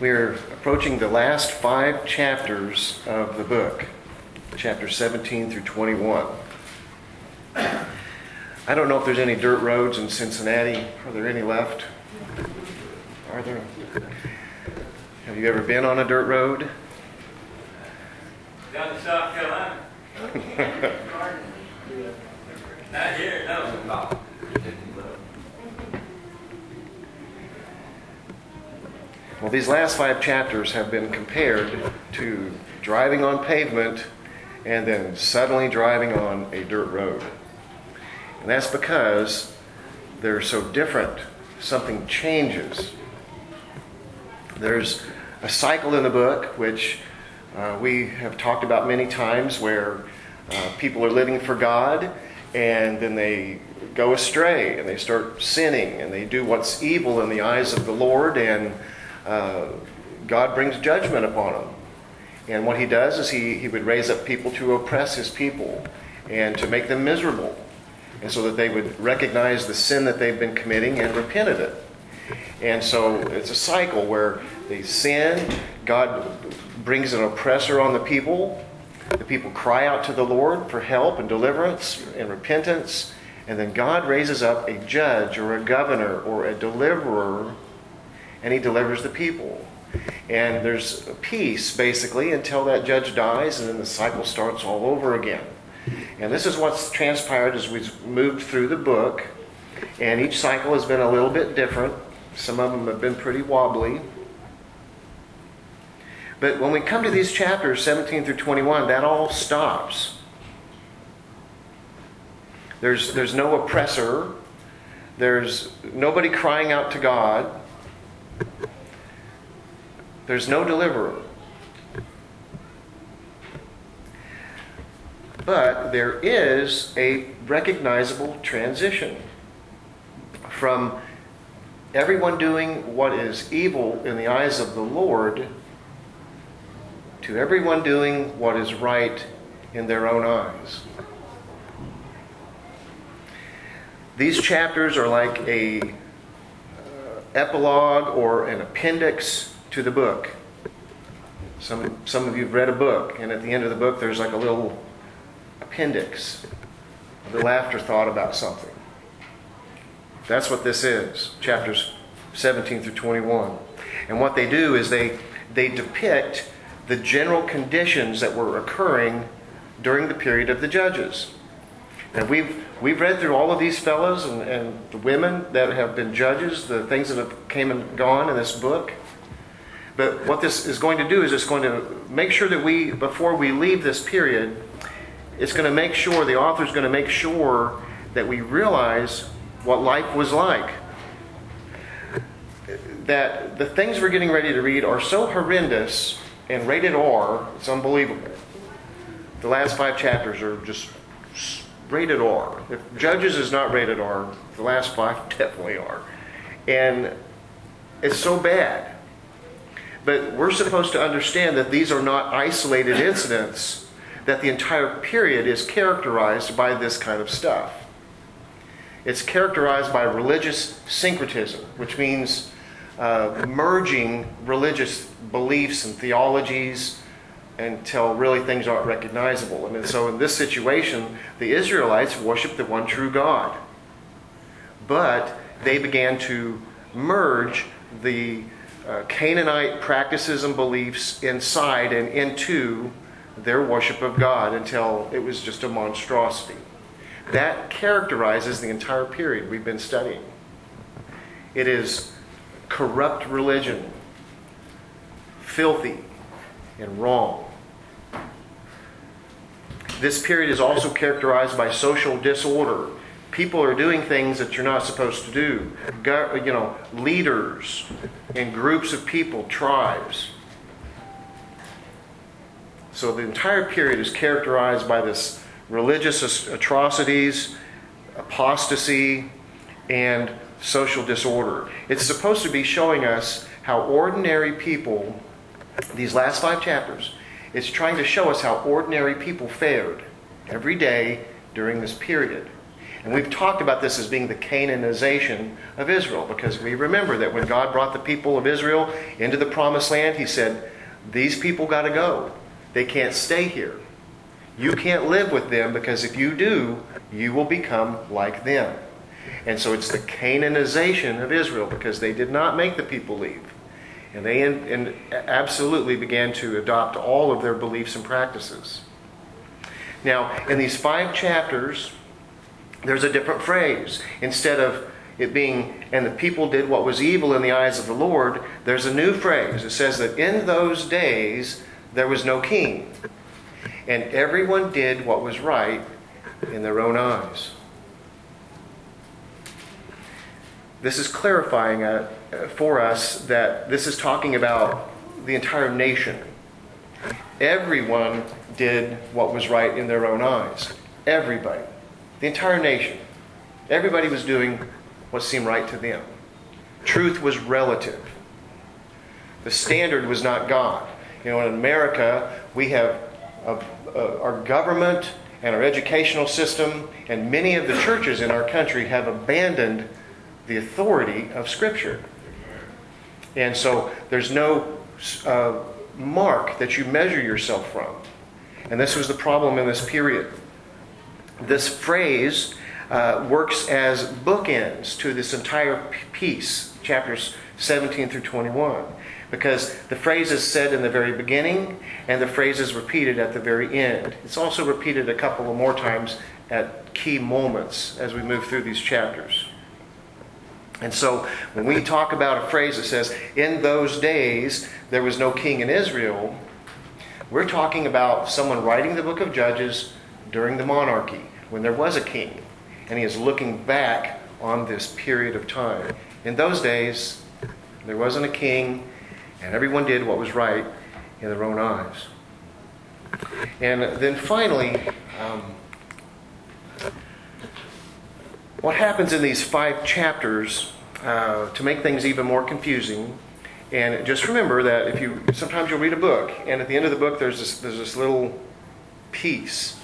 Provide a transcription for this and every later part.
We're approaching the last five chapters of the book, chapters 17 through 21. I don't know if there's any dirt roads in Cincinnati. Are there any left? Are there? Have you ever been on a dirt road? Down to South Carolina. Not here, no. Well, these last five chapters have been compared to driving on pavement and then suddenly driving on a dirt road. And that's because they're so different. Something changes. There's a cycle in the book, which uh, we have talked about many times, where uh, people are living for God and then they go astray and they start sinning and they do what's evil in the eyes of the Lord and uh, God brings judgment upon them. And what he does is he, he would raise up people to oppress his people and to make them miserable. And so that they would recognize the sin that they've been committing and repent of it. And so it's a cycle where they sin, God brings an oppressor on the people, the people cry out to the Lord for help and deliverance and repentance, and then God raises up a judge or a governor or a deliverer and he delivers the people. And there's peace, basically, until that judge dies, and then the cycle starts all over again. And this is what's transpired as we've moved through the book. And each cycle has been a little bit different. Some of them have been pretty wobbly. But when we come to these chapters, 17 through 21, that all stops. There's, there's no oppressor. There's nobody crying out to God. There's no deliverer. But there is a recognizable transition from everyone doing what is evil in the eyes of the Lord to everyone doing what is right in their own eyes. These chapters are like a uh, epilogue or an appendix to the book. Some, some of you have read a book, and at the end of the book, there's like a little appendix, a little afterthought about something. That's what this is, chapters 17 through 21. And what they do is they, they depict the general conditions that were occurring during the period of the judges. And we've we've read through all of these fellows and, and the women that have been judges, the things that have came and gone in this book. But what this is going to do is it's going to make sure that we, before we leave this period, it's going to make sure, the author's going to make sure that we realize what life was like. That the things we're getting ready to read are so horrendous and rated R, it's unbelievable. The last five chapters are just rated R. If Judges is not rated R, the last five definitely are. And it's so bad. But we're supposed to understand that these are not isolated incidents, that the entire period is characterized by this kind of stuff. It's characterized by religious syncretism, which means uh, merging religious beliefs and theologies until really things aren't recognizable. And so in this situation, the Israelites worshiped the one true God. But they began to merge the uh, Canaanite practices and beliefs inside and into their worship of God until it was just a monstrosity. That characterizes the entire period we've been studying. It is corrupt religion, filthy and wrong. This period is also characterized by social disorder. People are doing things that you're not supposed to do. You know, leaders and groups of people, tribes. So the entire period is characterized by this religious atrocities, apostasy, and social disorder. It's supposed to be showing us how ordinary people, these last five chapters, it's trying to show us how ordinary people fared every day during this period. And we've talked about this as being the Canaanization of Israel because we remember that when God brought the people of Israel into the promised land, He said, These people got to go. They can't stay here. You can't live with them because if you do, you will become like them. And so it's the Canaanization of Israel because they did not make the people leave. And they in, in absolutely began to adopt all of their beliefs and practices. Now, in these five chapters, there's a different phrase. Instead of it being, and the people did what was evil in the eyes of the Lord, there's a new phrase. It says that in those days there was no king, and everyone did what was right in their own eyes. This is clarifying uh, for us that this is talking about the entire nation. Everyone did what was right in their own eyes. Everybody. The entire nation. Everybody was doing what seemed right to them. Truth was relative. The standard was not God. You know, in America, we have a, a, our government and our educational system, and many of the churches in our country have abandoned the authority of Scripture. And so there's no uh, mark that you measure yourself from. And this was the problem in this period. This phrase uh, works as bookends to this entire piece, chapters 17 through 21, because the phrase is said in the very beginning and the phrase is repeated at the very end. It's also repeated a couple of more times at key moments as we move through these chapters. And so when we talk about a phrase that says, in those days there was no king in Israel, we're talking about someone writing the book of Judges during the monarchy, when there was a king. And he is looking back on this period of time. In those days, there wasn't a king, and everyone did what was right in their own eyes. And then finally, um, what happens in these five chapters uh, to make things even more confusing? And just remember that if you sometimes you'll read a book, and at the end of the book there's this there's this little piece,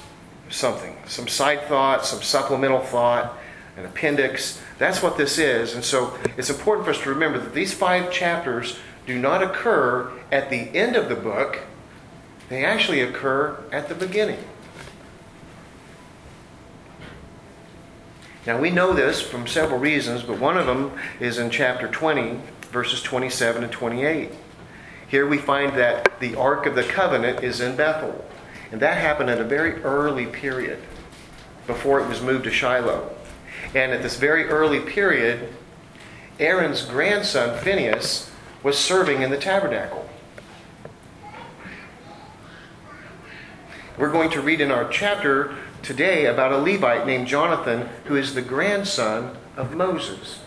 something, some side thought, some supplemental thought, an appendix. That's what this is. And so it's important for us to remember that these five chapters do not occur at the end of the book. They actually occur at the beginning. Now, we know this from several reasons, but one of them is in chapter 20, verses 27 and 28. Here we find that the Ark of the Covenant is in Bethel. And that happened at a very early period before it was moved to Shiloh. And at this very early period, Aaron's grandson, Phineas, was serving in the tabernacle. We're going to read in our chapter today about a Levite named Jonathan who is the grandson of Moses.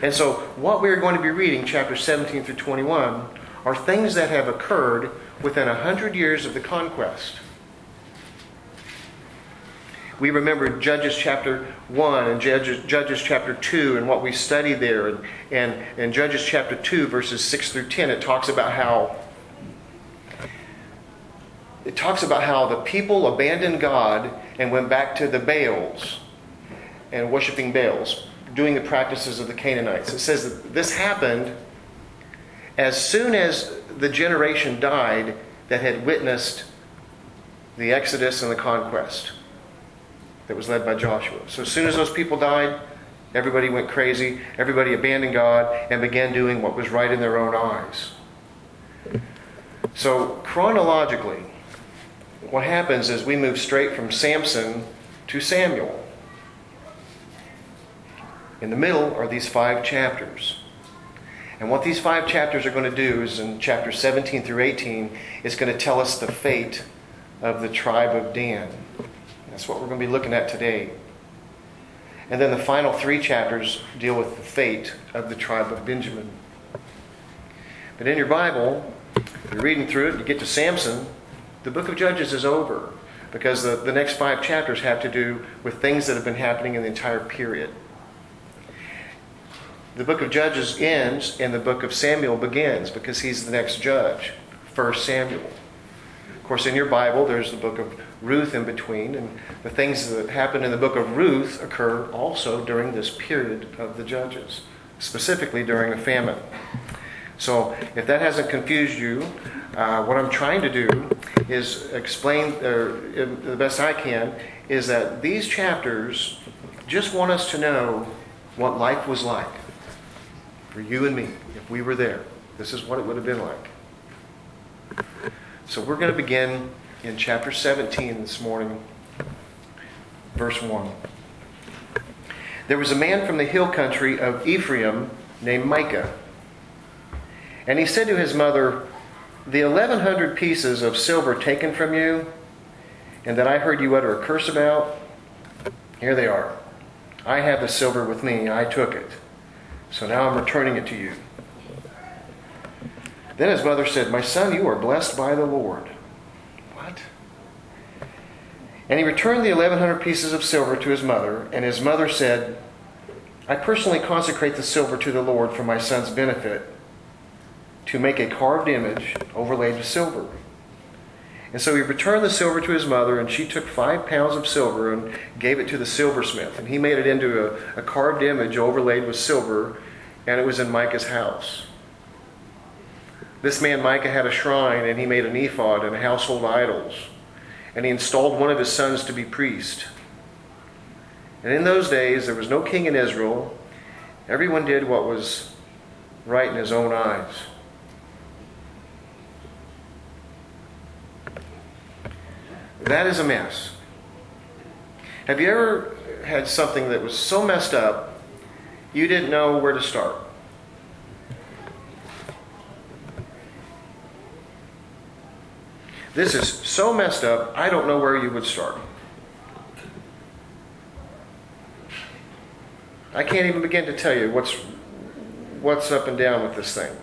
And so, what we're going to be reading, chapter 17 through 21, are things that have occurred within a hundred years of the conquest. We remember Judges chapter 1 and Judges, Judges chapter 2 and what we studied there. And, and in Judges chapter 2, verses 6 through 10, it talks about how it talks about how the people abandoned God and went back to the Baals and worshiping Baals, doing the practices of the Canaanites. It says that this happened as soon as the generation died that had witnessed the Exodus and the conquest that was led by Joshua. So as soon as those people died, everybody went crazy, everybody abandoned God and began doing what was right in their own eyes. So chronologically, what happens is we move straight from Samson to Samuel. In the middle are these five chapters. And what these five chapters are going to do is in chapters 17 through 18, is going to tell us the fate of the tribe of Dan. That's what we're going to be looking at today. And then the final three chapters deal with the fate of the tribe of Benjamin. But in your Bible, you're reading through it, you get to Samson, the book of Judges is over because the, the next five chapters have to do with things that have been happening in the entire period. The book of Judges ends and the book of Samuel begins because he's the next judge, First Samuel. Of course, in your Bible, there's the book of Ruth in between. And the things that happen in the book of Ruth occur also during this period of the judges, specifically during a famine. So if that hasn't confused you, uh, what I'm trying to do is explain, uh, the best I can, is that these chapters just want us to know what life was like for you and me if we were there. This is what it would have been like. So we're going to begin in chapter 17 this morning, verse 1. There was a man from the hill country of Ephraim named Micah. And he said to his mother, The 1100 pieces of silver taken from you, and that I heard you utter a curse about, here they are. I have the silver with me, I took it. So now I'm returning it to you. Then his mother said, My son, you are blessed by the Lord. What? And he returned the 1100 pieces of silver to his mother, and his mother said, I personally consecrate the silver to the Lord for my son's benefit, to make a carved image overlaid with silver. And so he returned the silver to his mother, and she took five pounds of silver and gave it to the silversmith. And he made it into a, a carved image overlaid with silver, and it was in Micah's house. This man Micah had a shrine, and he made an ephod and household idols. And he installed one of his sons to be priest. And in those days, there was no king in Israel. Everyone did what was right in his own eyes. That is a mess. Have you ever had something that was so messed up, you didn't know where to start? This is so messed up, I don't know where you would start. I can't even begin to tell you what's what's up and down with this thing.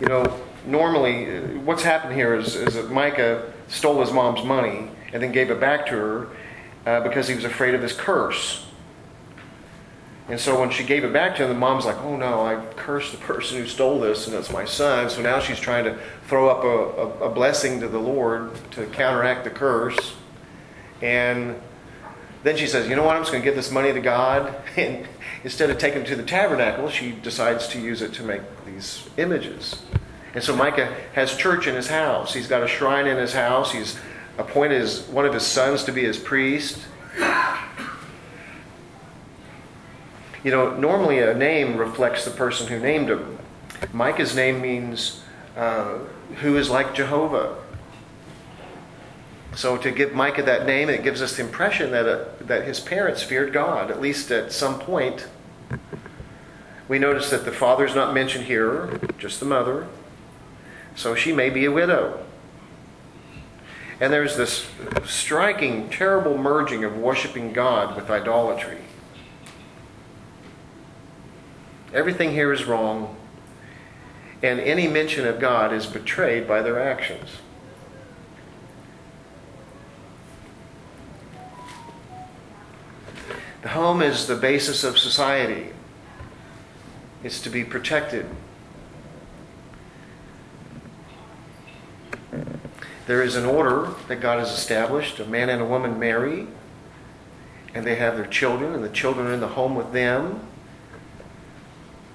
You know, normally, uh, what's happened here is, is that Micah stole his mom's money and then gave it back to her uh, because he was afraid of his curse. And so when she gave it back to him, the mom's like, oh no, I cursed the person who stole this, and it's my son. So now she's trying to throw up a, a, a blessing to the Lord to counteract the curse. And then she says, you know what, I'm just going to give this money to God. And instead of taking it to the tabernacle, she decides to use it to make these images. And so Micah has church in his house. He's got a shrine in his house. He's appointed his, one of his sons to be his priest. You know, normally a name reflects the person who named him. Micah's name means uh, who is like Jehovah. So to give Micah that name, it gives us the impression that, uh, that his parents feared God, at least at some point. We notice that the father's not mentioned here, just the mother. So she may be a widow. And there's this striking, terrible merging of worshiping God with idolatry. Everything here is wrong, and any mention of God is betrayed by their actions. The home is the basis of society. It's to be protected. There is an order that God has established. A man and a woman marry, and they have their children, and the children are in the home with them.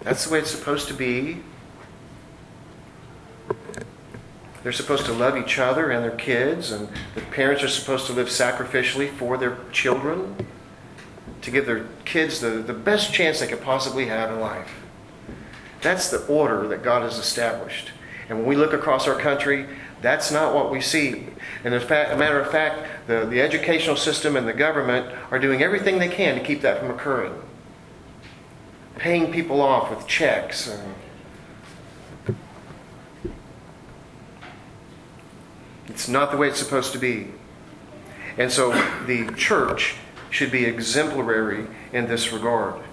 That's the way it's supposed to be. They're supposed to love each other and their kids, and the parents are supposed to live sacrificially for their children to give their kids the, the best chance they could possibly have in life. That's the order that God has established. And when we look across our country, that's not what we see. And as a matter of fact, the, the educational system and the government are doing everything they can to keep that from occurring. Paying people off with checks and It's not the way it's supposed to be. And so the church should be exemplary in this regard.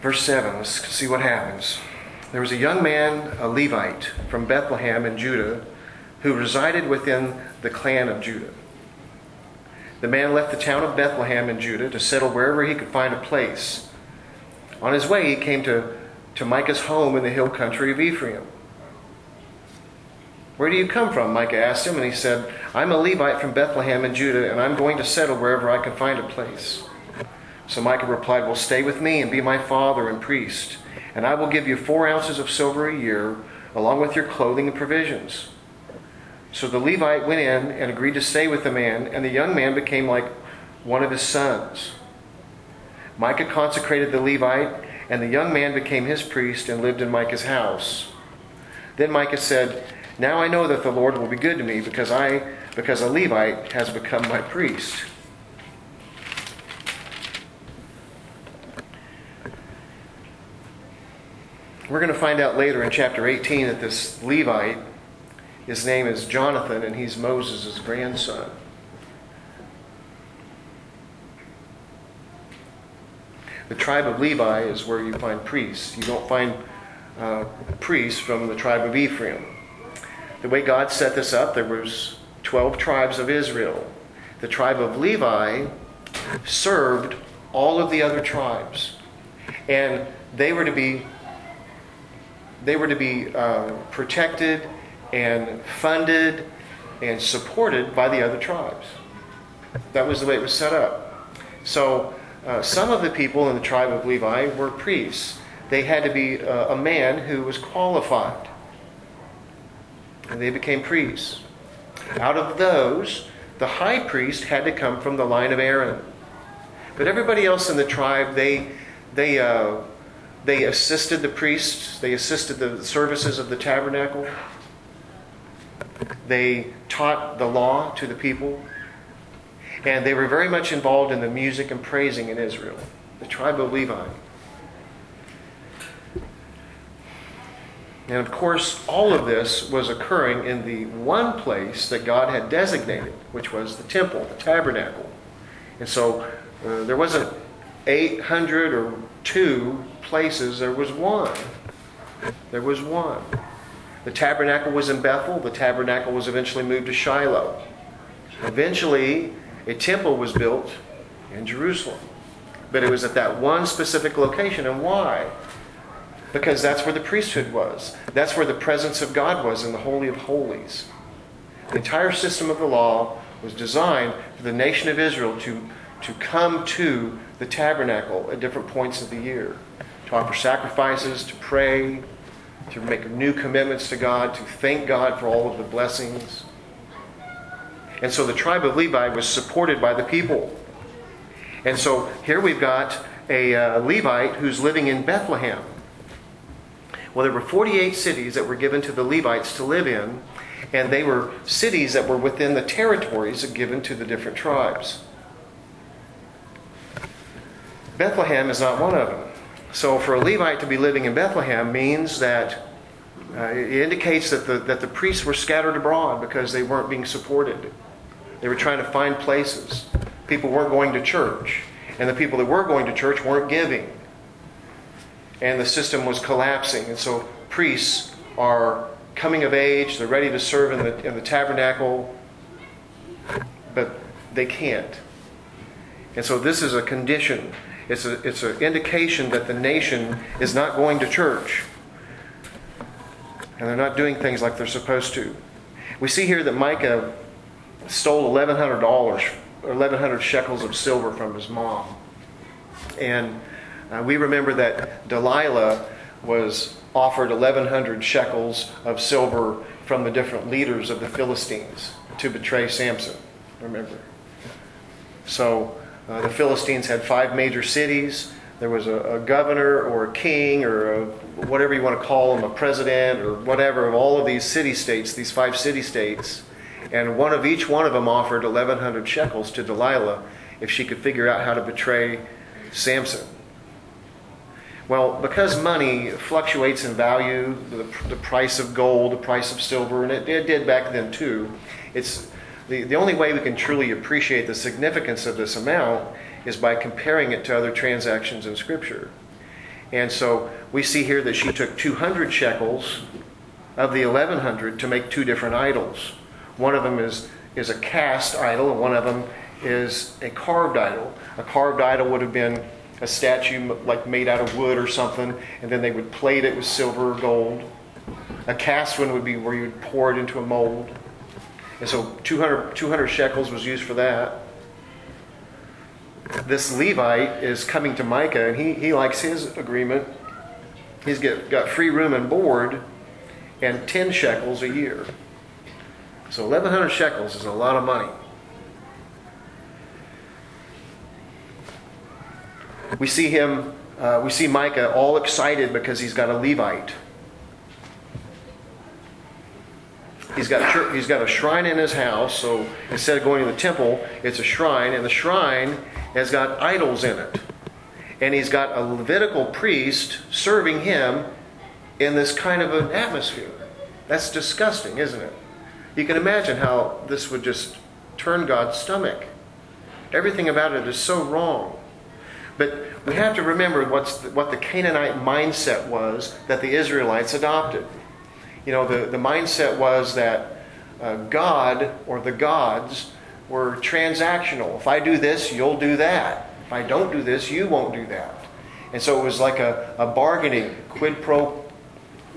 Verse 7, let's see what happens. There was a young man, a Levite, from Bethlehem in Judah, who resided within the clan of Judah. The man left the town of Bethlehem in Judah to settle wherever he could find a place. On his way, he came to, to Micah's home in the hill country of Ephraim. Where do you come from? Micah asked him, and he said, I'm a Levite from Bethlehem in Judah, and I'm going to settle wherever I can find a place. So Micah replied, Well, stay with me and be my father and priest, and I will give you four ounces of silver a year, along with your clothing and provisions. So the Levite went in and agreed to stay with the man, and the young man became like one of his sons. Micah consecrated the Levite, and the young man became his priest and lived in Micah's house. Then Micah said, Now I know that the Lord will be good to me because I because a Levite has become my priest. We're going to find out later in chapter 18 that this Levite, his name is Jonathan, and he's Moses' grandson. The tribe of Levi is where you find priests. You don't find uh, priests from the tribe of Ephraim. The way God set this up, there was 12 tribes of Israel. The tribe of Levi served all of the other tribes. And they were to be they were to be uh, protected and funded and supported by the other tribes. That was the way it was set up. So uh, some of the people in the tribe of Levi were priests. They had to be uh, a man who was qualified. And they became priests. Out of those, the high priest had to come from the line of Aaron. But everybody else in the tribe, they, they, uh, they assisted the priests, they assisted the services of the tabernacle, they taught the law to the people, and they were very much involved in the music and praising in Israel, the tribe of Levi. And of course, all of this was occurring in the one place that God had designated, which was the temple, the tabernacle. And so uh, there wasn't 800 or two places, there was one. There was one. The tabernacle was in Bethel. The tabernacle was eventually moved to Shiloh. Eventually, a temple was built in Jerusalem. But it was at that one specific location. And why? Because that's where the priesthood was. That's where the presence of God was in the Holy of Holies. The entire system of the law was designed for the nation of Israel to, to come to the tabernacle at different points of the year, to offer sacrifices, to pray, to make new commitments to God, to thank God for all of the blessings. And so the tribe of Levi was supported by the people. And so here we've got a uh, Levite who's living in Bethlehem. Well, there were 48 cities that were given to the Levites to live in, and they were cities that were within the territories given to the different tribes. Bethlehem is not one of them. So, for a Levite to be living in Bethlehem means that uh, it indicates that the, that the priests were scattered abroad because they weren't being supported. They were trying to find places. People weren't going to church, and the people that were going to church weren't giving and the system was collapsing. And so priests are coming of age, they're ready to serve in the, in the tabernacle, but they can't. And so this is a condition. It's, a, it's an indication that the nation is not going to church. And they're not doing things like they're supposed to. We see here that Micah stole $1,100, 1,100 shekels of silver from his mom. And uh, we remember that Delilah was offered 1,100 shekels of silver from the different leaders of the Philistines to betray Samson. Remember? So uh, the Philistines had five major cities. There was a, a governor or a king or a, whatever you want to call them, a president or whatever of all of these city states, these five city states. And one of each one of them offered 1,100 shekels to Delilah if she could figure out how to betray Samson. Well, because money fluctuates in value, the, the price of gold, the price of silver, and it, it did back then too, it's the, the only way we can truly appreciate the significance of this amount is by comparing it to other transactions in Scripture. And so we see here that she took 200 shekels of the 1100 to make two different idols. One of them is, is a cast idol, and one of them is a carved idol. A carved idol would have been a statue like made out of wood or something, and then they would plate it with silver or gold. A cast one would be where you'd pour it into a mold. And so 200, 200 shekels was used for that. This Levite is coming to Micah, and he, he likes his agreement. He's get, got free room and board and 10 shekels a year. So 1,100 shekels is a lot of money. We see him, uh, we see Micah all excited because he's got a Levite. He's got, he's got a shrine in his house, so instead of going to the temple, it's a shrine, and the shrine has got idols in it. And he's got a Levitical priest serving him in this kind of an atmosphere. That's disgusting, isn't it? You can imagine how this would just turn God's stomach. Everything about it is so wrong. But we have to remember what's the, what the Canaanite mindset was that the Israelites adopted. You know, the, the mindset was that uh, God or the gods were transactional. If I do this, you'll do that. If I don't do this, you won't do that. And so it was like a, a bargaining, quid pro,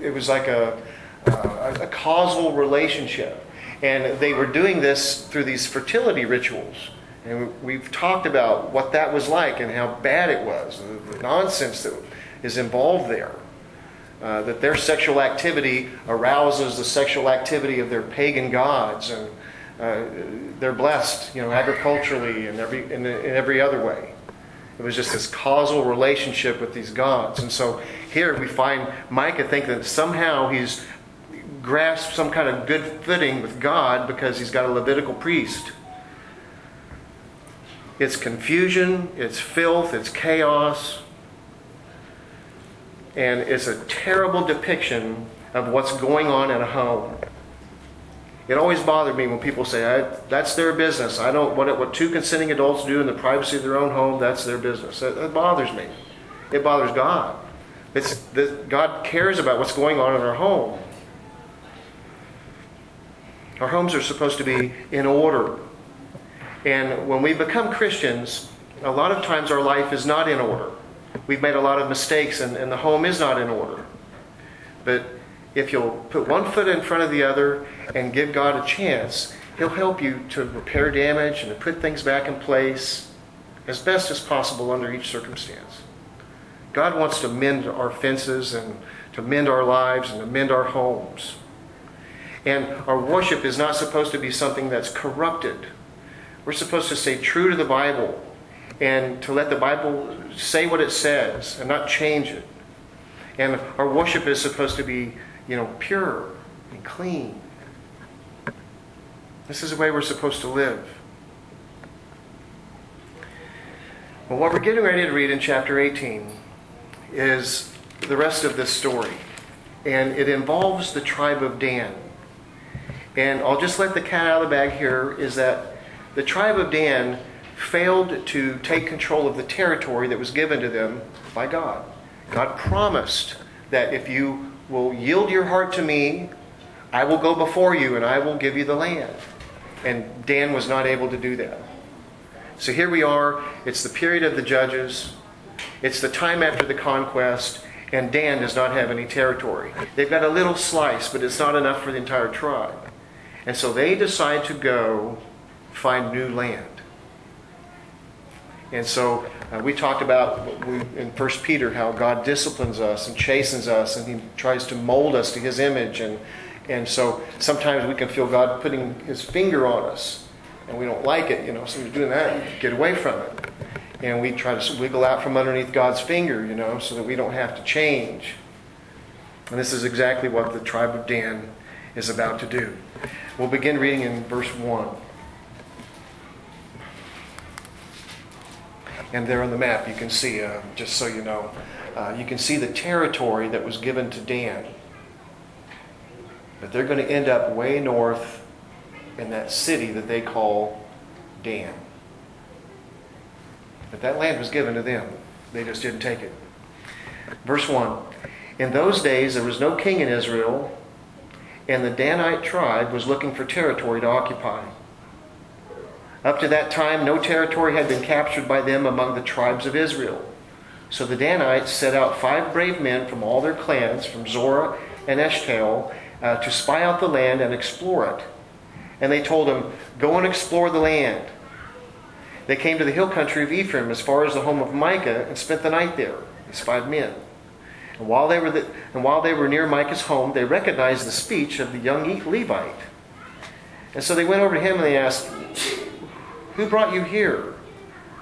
it was like a, a, a causal relationship. And they were doing this through these fertility rituals. And we've talked about what that was like and how bad it was, the nonsense that is involved there. Uh, that their sexual activity arouses the sexual activity of their pagan gods, and uh, they're blessed, you know, agriculturally and every in, in every other way. It was just this causal relationship with these gods, and so here we find Micah thinking that somehow he's grasped some kind of good footing with God because he's got a Levitical priest. It's confusion, it's filth, it's chaos. And it's a terrible depiction of what's going on in a home. It always bothered me when people say, that's their business. I don't, what, what two consenting adults do in the privacy of their own home, that's their business. That, bothers me. It bothers God. It's, that God cares about what's going on in our home. Our homes are supposed to be in order. And when we become Christians, a lot of times our life is not in order we've made a lot of mistakes and, and the home is not in order. But if you'll put one foot in front of the other and give God a chance, He'll help you to repair damage and to put things back in place as best as possible under each circumstance. God wants to mend our fences and to mend our lives and to mend our homes. And our worship is not supposed to be something that's corrupted. We're supposed to stay true to the Bible and to let the Bible say what it says and not change it. And our worship is supposed to be, you know, pure and clean. This is the way we're supposed to live. Well, what we're getting ready to read in chapter 18 is the rest of this story. And it involves the tribe of Dan. And I'll just let the cat out of the bag here is that the tribe of Dan failed to take control of the territory that was given to them by God. God promised that if you will yield your heart to me, I will go before you and I will give you the land. And Dan was not able to do that. So here we are. It's the period of the judges. It's the time after the conquest, and Dan does not have any territory. They've got a little slice, but it's not enough for the entire tribe. And so they decide to go find new land. And so uh, we talked about we, in First Peter how God disciplines us and chastens us, and He tries to mold us to His image. And and so sometimes we can feel God putting His finger on us, and we don't like it. You know, so we're doing that, get away from it. And we try to wiggle out from underneath God's finger, you know, so that we don't have to change. And this is exactly what the tribe of Dan is about to do. We'll begin reading in verse 1. And there on the map, you can see, uh, just so you know, uh, you can see the territory that was given to Dan. But they're going to end up way north in that city that they call Dan. But that land was given to them. They just didn't take it. Verse 1 In those days, there was no king in Israel, and the Danite tribe was looking for territory to occupy. Up to that time, no territory had been captured by them among the tribes of Israel. So the Danites set out five brave men from all their clans, from Zorah, and Eshtaol uh, to spy out the land and explore it. And they told him, Go and explore the land. They came to the hill country of Ephraim as far as the home of Micah and spent the night there, these five men. And while they were, the, and while they were near Micah's home, they recognized the speech of the young Levite. And so they went over to him and they asked, Who brought you here?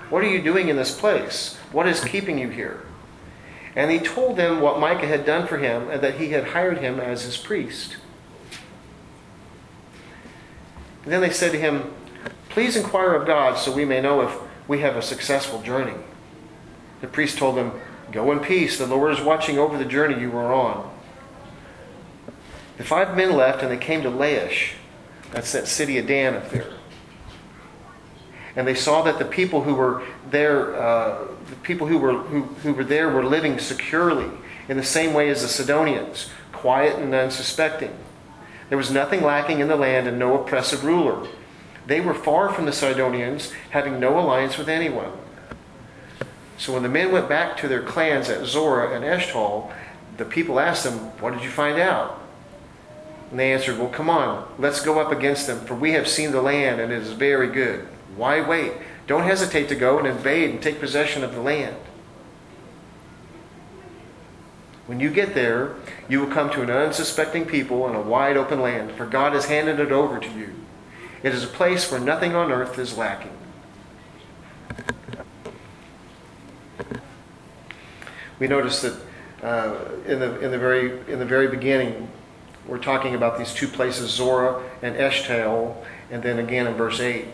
What are you doing in this place? What is keeping you here? And he told them what Micah had done for him and that he had hired him as his priest. And then they said to him, Please inquire of God so we may know if we have a successful journey. The priest told them, Go in peace. The Lord is watching over the journey you are on. The five men left and they came to Laish. That's that city of Dan up there. And they saw that the people who were there, uh, the people who were, who, who were there were living securely in the same way as the Sidonians, quiet and unsuspecting. There was nothing lacking in the land and no oppressive ruler. They were far from the Sidonians, having no alliance with anyone. So when the men went back to their clans at Zorah and Eshtaol, the people asked them, What did you find out? And they answered, Well, come on, let's go up against them, for we have seen the land, and it is very good. Why wait? Don't hesitate to go and invade and take possession of the land. When you get there, you will come to an unsuspecting people and a wide open land, for God has handed it over to you. It is a place where nothing on earth is lacking. We notice that uh, in, the, in, the very, in the very beginning, we're talking about these two places, Zorah and Eshtaol, and then again in verse 8.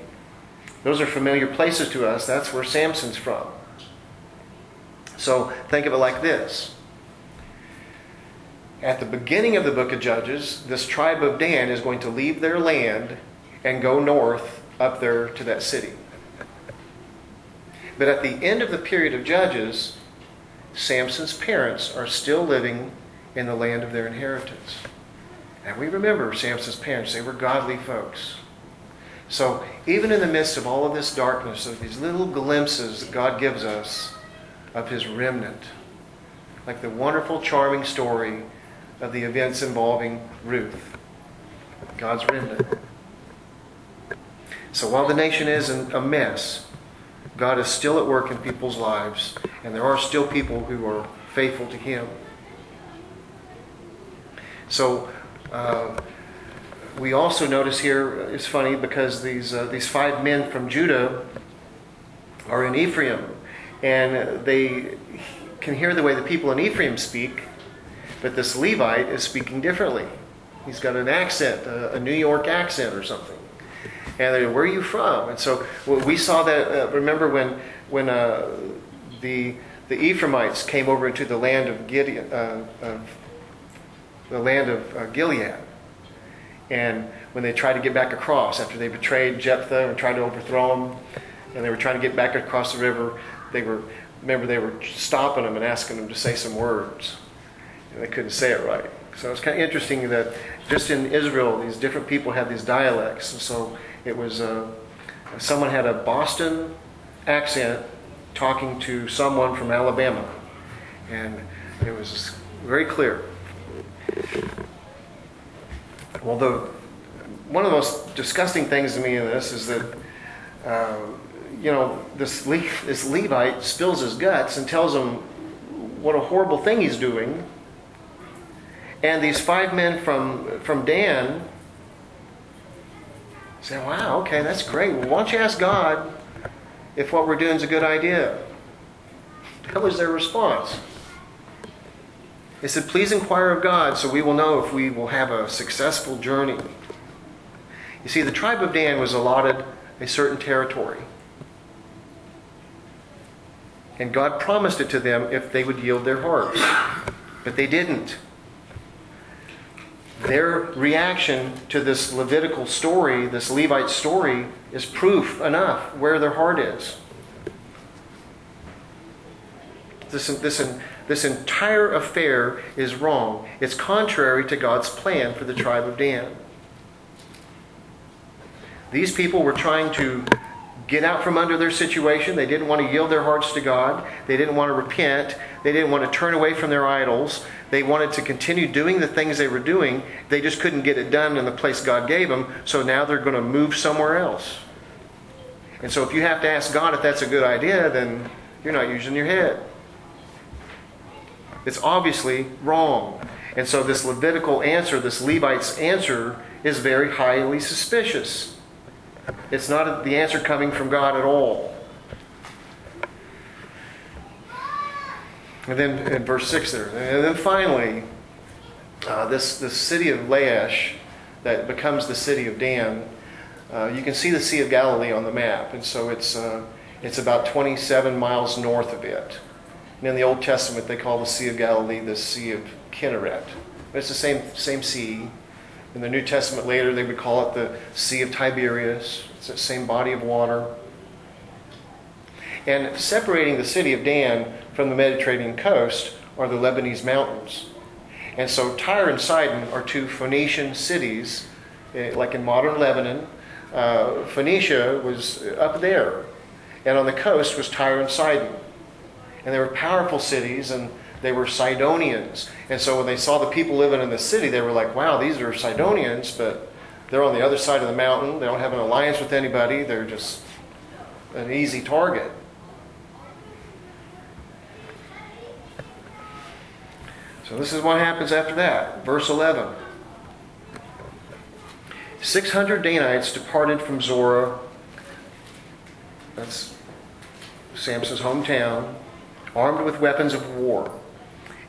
Those are familiar places to us. That's where Samson's from. So think of it like this. At the beginning of the book of Judges, this tribe of Dan is going to leave their land and go north up there to that city. But at the end of the period of Judges, Samson's parents are still living in the land of their inheritance. And we remember Samson's parents, they were godly folks. So, even in the midst of all of this darkness, of these little glimpses that God gives us of His remnant, like the wonderful, charming story of the events involving Ruth, God's remnant. So, while the nation is a mess, God is still at work in people's lives, and there are still people who are faithful to Him. So, uh, we also notice here, it's funny because these, uh, these five men from Judah are in Ephraim, and they can hear the way the people in Ephraim speak, but this Levite is speaking differently. He's got an accent, a, a New York accent or something. And they where are you from? And so we saw that, uh, remember when, when uh, the, the Ephraimites came over into the land of, Gideon, uh, of the land of uh, Gilead and when they tried to get back across after they betrayed Jephthah and tried to overthrow him, and they were trying to get back across the river, they were remember they were stopping them and asking them to say some words, and they couldn't say it right. So it's kind of interesting that just in Israel, these different people had these dialects. And so it was uh, someone had a Boston accent talking to someone from Alabama, and it was very clear. Well, the, one of the most disgusting things to me in this is that, uh, you know, this, Le- this Levite spills his guts and tells him what a horrible thing he's doing. And these five men from, from Dan say, wow, okay, that's great. Well, why don't you ask God if what we're doing is a good idea? That was their response. They said, Please inquire of God so we will know if we will have a successful journey. You see, the tribe of Dan was allotted a certain territory. And God promised it to them if they would yield their hearts. But they didn't. Their reaction to this Levitical story, this Levite story, is proof enough where their heart is. This, this, this entire affair is wrong. It's contrary to God's plan for the tribe of Dan. These people were trying to get out from under their situation. They didn't want to yield their hearts to God. They didn't want to repent. They didn't want to turn away from their idols. They wanted to continue doing the things they were doing. They just couldn't get it done in the place God gave them, so now they're going to move somewhere else. And so if you have to ask God if that's a good idea, then you're not using your head. It's obviously wrong. And so this Levitical answer, this Levite's answer, is very highly suspicious. It's not the answer coming from God at all. And then in verse 6 there. And then finally, uh, this, this city of Laish that becomes the city of Dan, uh, you can see the Sea of Galilee on the map. And so it's, uh, it's about 27 miles north of it. And in the Old Testament, they call the Sea of Galilee the Sea of Kinneret. But it's the same, same sea. In the New Testament later, they would call it the Sea of Tiberias. It's the same body of water. And separating the city of Dan from the Mediterranean coast are the Lebanese mountains. And so Tyre and Sidon are two Phoenician cities, eh, like in modern Lebanon. Uh, Phoenicia was up there, and on the coast was Tyre and Sidon. And they were powerful cities, and they were Sidonians. And so when they saw the people living in the city, they were like, wow, these are Sidonians, but they're on the other side of the mountain. They don't have an alliance with anybody. They're just an easy target. So this is what happens after that. Verse 11. 600 Danites departed from Zorah. That's Samson's hometown, armed with weapons of war.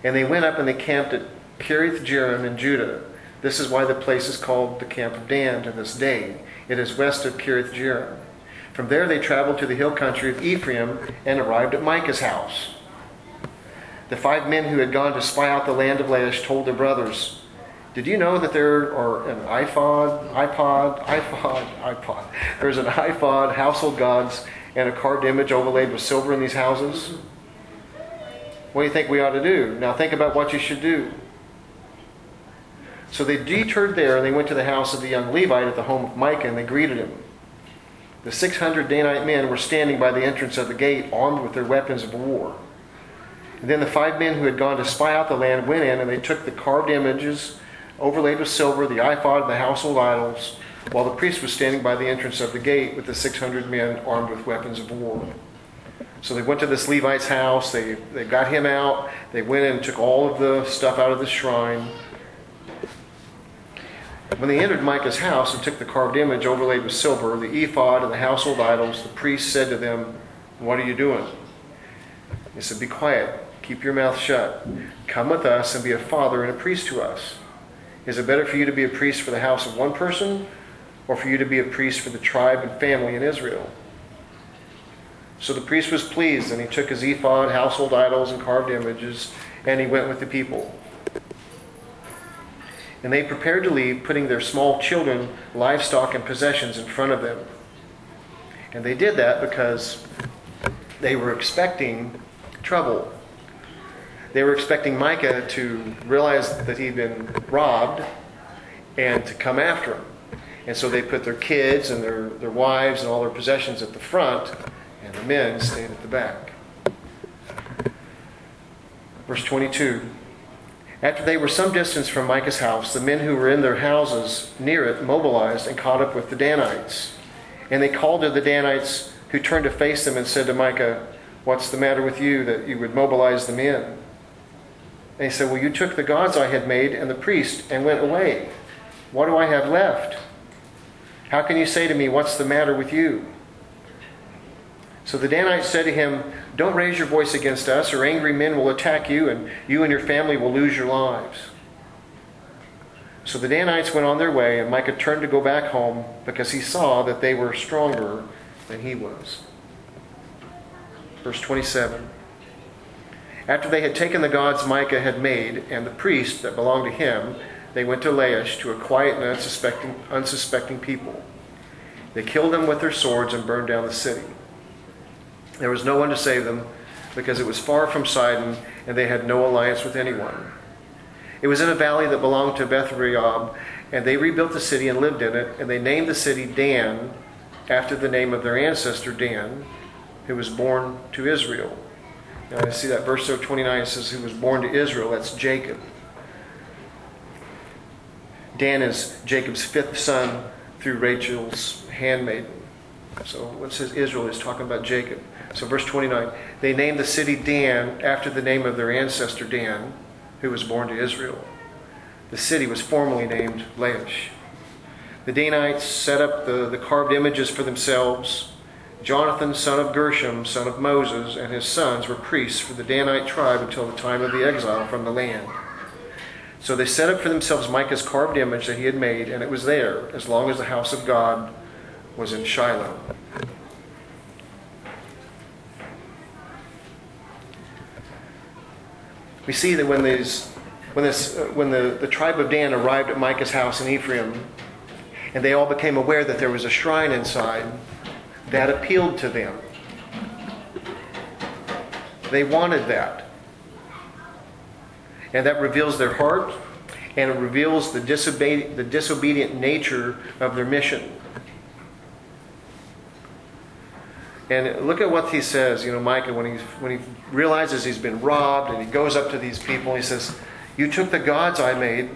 And they went up and they camped at Kiriath Jearim in Judah. This is why the place is called the Camp of Dan to this day. It is west of Kiriath Jearim. From there they traveled to the hill country of Ephraim and arrived at Micah's house. The five men who had gone to spy out the land of Laish told their brothers, Did you know that there are an ephod, iPod, ephod, iPod? There's an ephod, household gods, and a carved image overlaid with silver in these houses? What do you think we ought to do? Now think about what you should do. So they deterred there and they went to the house of the young Levite at the home of Micah and they greeted him. The 600 Danite men were standing by the entrance of the gate, armed with their weapons of war. And then the five men who had gone to spy out the land went in and they took the carved images overlaid with silver, the ephod, and the household idols, while the priest was standing by the entrance of the gate with the 600 men armed with weapons of war. So they went to this Levite's house, they, they got him out, they went and took all of the stuff out of the shrine. When they entered Micah's house and took the carved image overlaid with silver, the ephod, and the household idols, the priest said to them, What are you doing? He said, Be quiet. Keep your mouth shut. Come with us and be a father and a priest to us. Is it better for you to be a priest for the house of one person or for you to be a priest for the tribe and family in Israel? So the priest was pleased, and he took his ephod, household idols, and carved images, and he went with the people. And they prepared to leave, putting their small children, livestock, and possessions in front of them. And they did that because they were expecting trouble. They were expecting Micah to realize that he'd been robbed and to come after him. And so they put their kids and their, their wives and all their possessions at the front, and the men stayed at the back. Verse 22 After they were some distance from Micah's house, the men who were in their houses near it mobilized and caught up with the Danites. And they called to the Danites, who turned to face them and said to Micah, What's the matter with you that you would mobilize the men? And he said, Well, you took the gods I had made and the priest and went away. What do I have left? How can you say to me, What's the matter with you? So the Danites said to him, Don't raise your voice against us, or angry men will attack you, and you and your family will lose your lives. So the Danites went on their way, and Micah turned to go back home because he saw that they were stronger than he was. Verse 27. After they had taken the gods Micah had made and the priest that belonged to him, they went to Laish to a quiet and unsuspecting, unsuspecting people. They killed them with their swords and burned down the city. There was no one to save them because it was far from Sidon and they had no alliance with anyone. It was in a valley that belonged to Beth Rehob, and they rebuilt the city and lived in it, and they named the city Dan after the name of their ancestor Dan, who was born to Israel. Now, I see that verse 29 says he was born to Israel. That's Jacob. Dan is Jacob's fifth son through Rachel's handmaiden. So when it says Israel, it's talking about Jacob. So verse 29, they named the city Dan after the name of their ancestor Dan, who was born to Israel. The city was formerly named Laish. The Danites set up the, the carved images for themselves. Jonathan, son of Gershom, son of Moses, and his sons were priests for the Danite tribe until the time of the exile from the land. So they set up for themselves Micah's carved image that he had made, and it was there as long as the house of God was in Shiloh. We see that when, these, when, this, uh, when the, the tribe of Dan arrived at Micah's house in Ephraim, and they all became aware that there was a shrine inside, that appealed to them. They wanted that. And that reveals their heart and it reveals the, disobe- the disobedient nature of their mission. And look at what he says, you know, Micah, when he, when he realizes he's been robbed and he goes up to these people, he says, You took the gods I made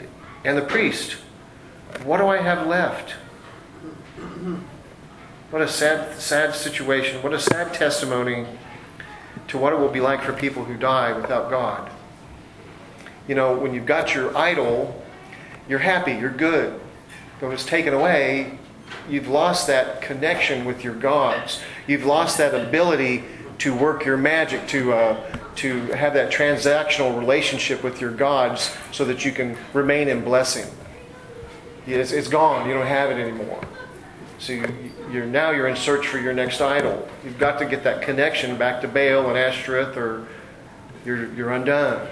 and the priest. What do I have left? What a sad, sad situation. What a sad testimony to what it will be like for people who die without God. You know, when you've got your idol, you're happy, you're good. But when it's taken away, you've lost that connection with your gods. You've lost that ability to work your magic, to, uh, to have that transactional relationship with your gods so that you can remain in blessing. It's, it's gone. You don't have it anymore. So you, you're now you're in search for your next idol. You've got to get that connection back to Baal and Ashtoreth, or you're, you're undone.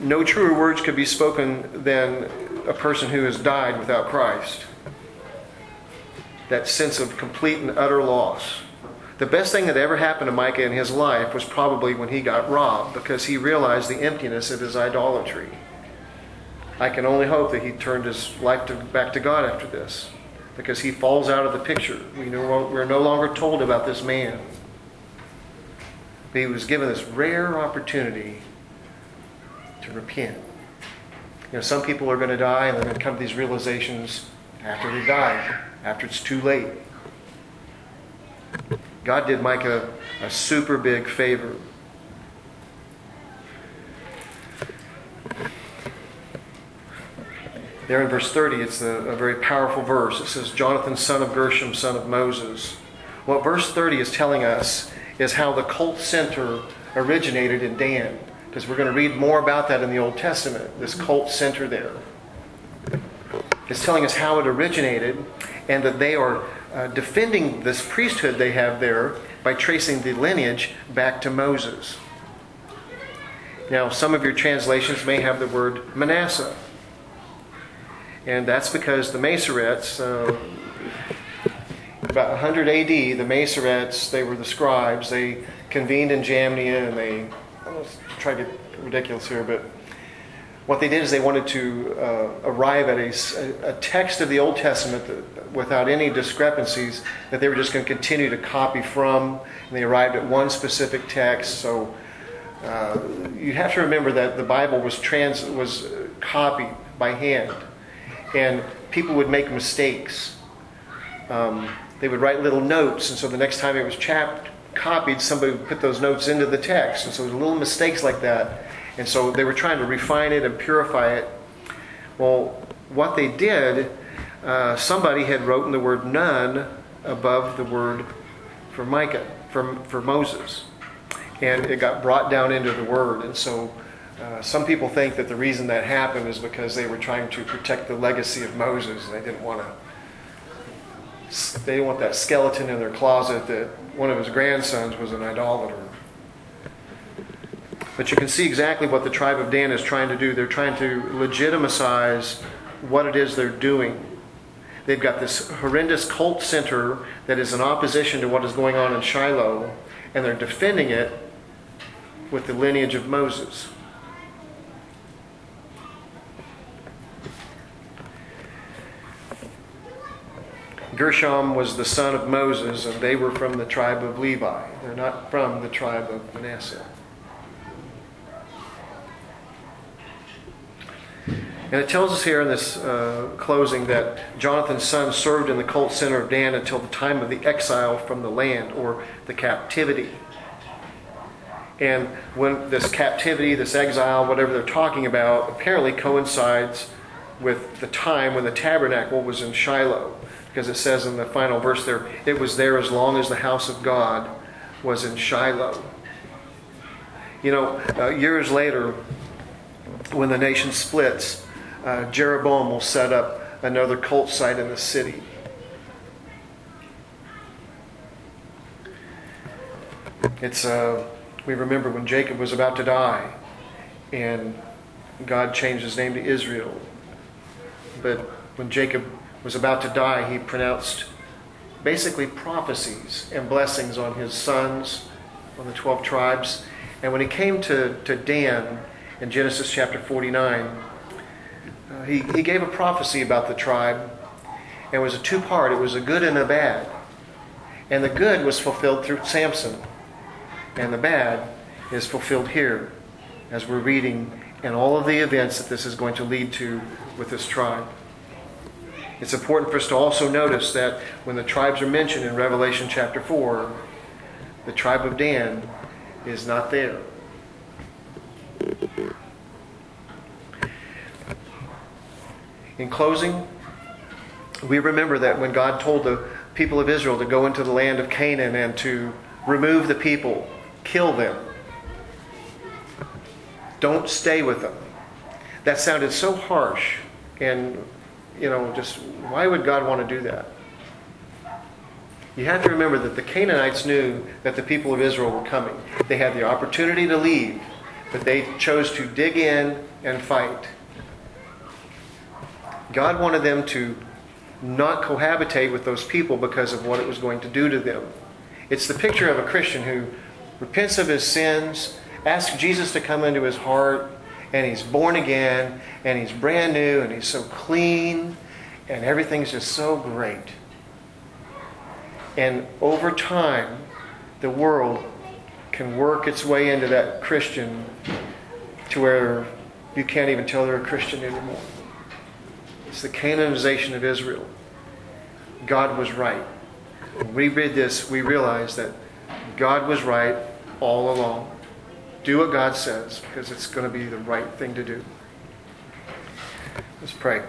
No truer words could be spoken than a person who has died without Christ. That sense of complete and utter loss. The best thing that ever happened to Micah in his life was probably when he got robbed because he realized the emptiness of his idolatry. I can only hope that he turned his life to, back to God after this because he falls out of the picture. We know, we're no longer told about this man. But he was given this rare opportunity to repent. You know, some people are going to die and they're going to come to these realizations after they die, after it's too late. God did Micah a super big favor. There in verse 30, it's a, a, very powerful verse. It says, Jonathan, son of Gershom, son of Moses. What verse 30 is telling us is how the cult center originated in Dan. Because we're going to read more about that in the Old Testament, this cult center there. It's telling us how it originated and that they are uh, defending this priesthood they have there by tracing the lineage back to Moses. Now, some of your translations may have the word Manasseh. And that's because the Masoretes, uh, about 100 AD, the Masoretes, they were the scribes. They convened in Jamnia and they, I'm going to try to get ridiculous here, but what they did is they wanted to uh, arrive at a, a, text of the Old Testament that, without any discrepancies that they were just going to continue to copy from. And they arrived at one specific text. So uh, you have to remember that the Bible was trans was copied by hand and people would make mistakes. Um, they would write little notes, and so the next time it was copied, somebody would put those notes into the text. And so little mistakes like that. And so they were trying to refine it and purify it. Well, what they did, uh, somebody had written the word nun above the word for Micah, for, for Moses. And it got brought down into the word. And so uh, some people think that the reason that happened is because they were trying to protect the legacy of Moses. They didn't want to. They didn't want that skeleton in their closet that one of his grandsons was an idolater. But you can see exactly what the tribe of Dan is trying to do. They're trying to legitimize what it is they're doing. They've got this horrendous cult center that is in opposition to what is going on in Shiloh, and they're defending it with the lineage of Moses. Gershom was the son of Moses, and they were from the tribe of Levi. They're not from the tribe of Manasseh. And it tells us here in this uh, closing that Jonathan's son served in the cult center of Dan until the time of the exile from the land or the captivity. And when this captivity, this exile, whatever they're talking about, apparently coincides with the time when the tabernacle was in Shiloh. Because it says in the final verse there, it was there as long as the house of God was in Shiloh. You know, uh, years later, when the nation splits, uh, Jeroboam will set up another cult site in the city. It's, uh, we remember when Jacob was about to die and God changed his name to Israel. But when Jacob was about to die, he pronounced basically prophecies and blessings on his sons, on the 12 tribes. And when he came to, to Dan in Genesis chapter 49, he, he gave a prophecy about the tribe. And it was a two part, it was a good and a bad. And the good was fulfilled through Samson, and the bad is fulfilled here as we're reading and all of the events that this is going to lead to with this tribe. It's important for us to also notice that when the tribes are mentioned in Revelation chapter 4, the tribe of Dan is not there. In closing, we remember that when God told the people of Israel to go into the land of Canaan and to remove the people, kill them, don't stay with them. That sounded so harsh and, you know, just why would God want to do that? You have to remember that the Canaanites knew that the people of Israel were coming. They had the opportunity to leave, but they chose to dig in and fight. God wanted them to not cohabitate with those people because of what it was going to do to them. It's the picture of a Christian who repents of his sins, asks Jesus to come into his heart, and he's born again, and he's brand new, and he's so clean, and everything's just so great. And over time, the world can work its way into that Christian to where you can't even tell they're a Christian anymore. It's the Canaanization of Israel. God was right. When we read this, we realize that God was right all along. Do what God says because it's going to be the right thing to do. Let's pray.